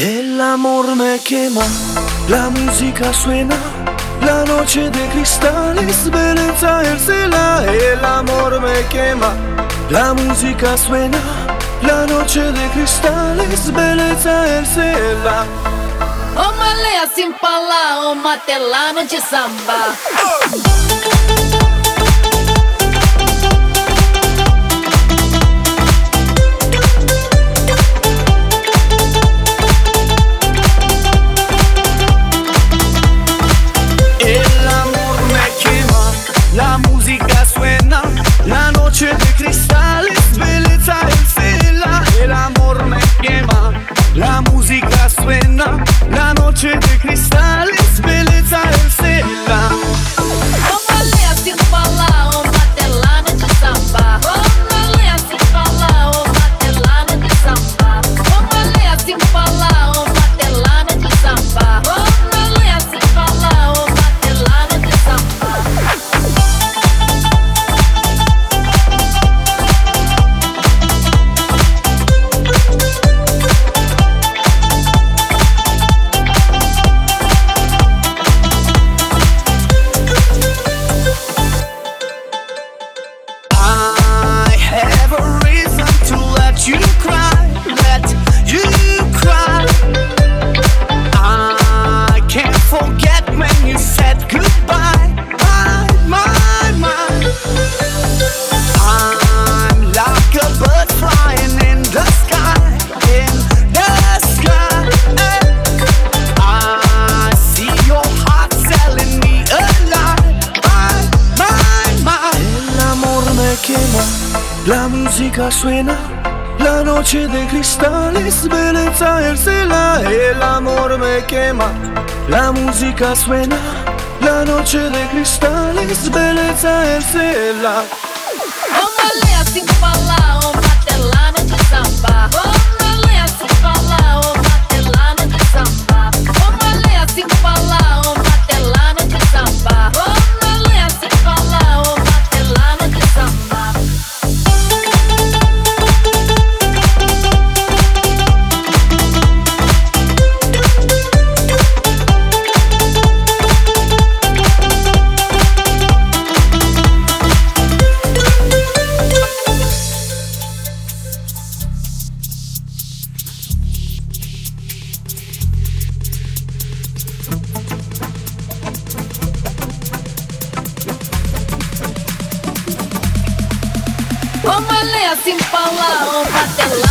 El amor me quema, la música suena, la noche de cristales, belleza el cela. El amor me quema, la música suena, la noche de cristales, belleza el cela. Uma leia sem falar, uma telano de samba. El suena, la noche de cristales, belleza el cela. Quema, la música suena. La noche de cristales, belleza el cela. El amor me quema, la música suena. La noche de cristales, belleza el cela. Uma leia sem falar, Como ele é assim palavra, bate lá.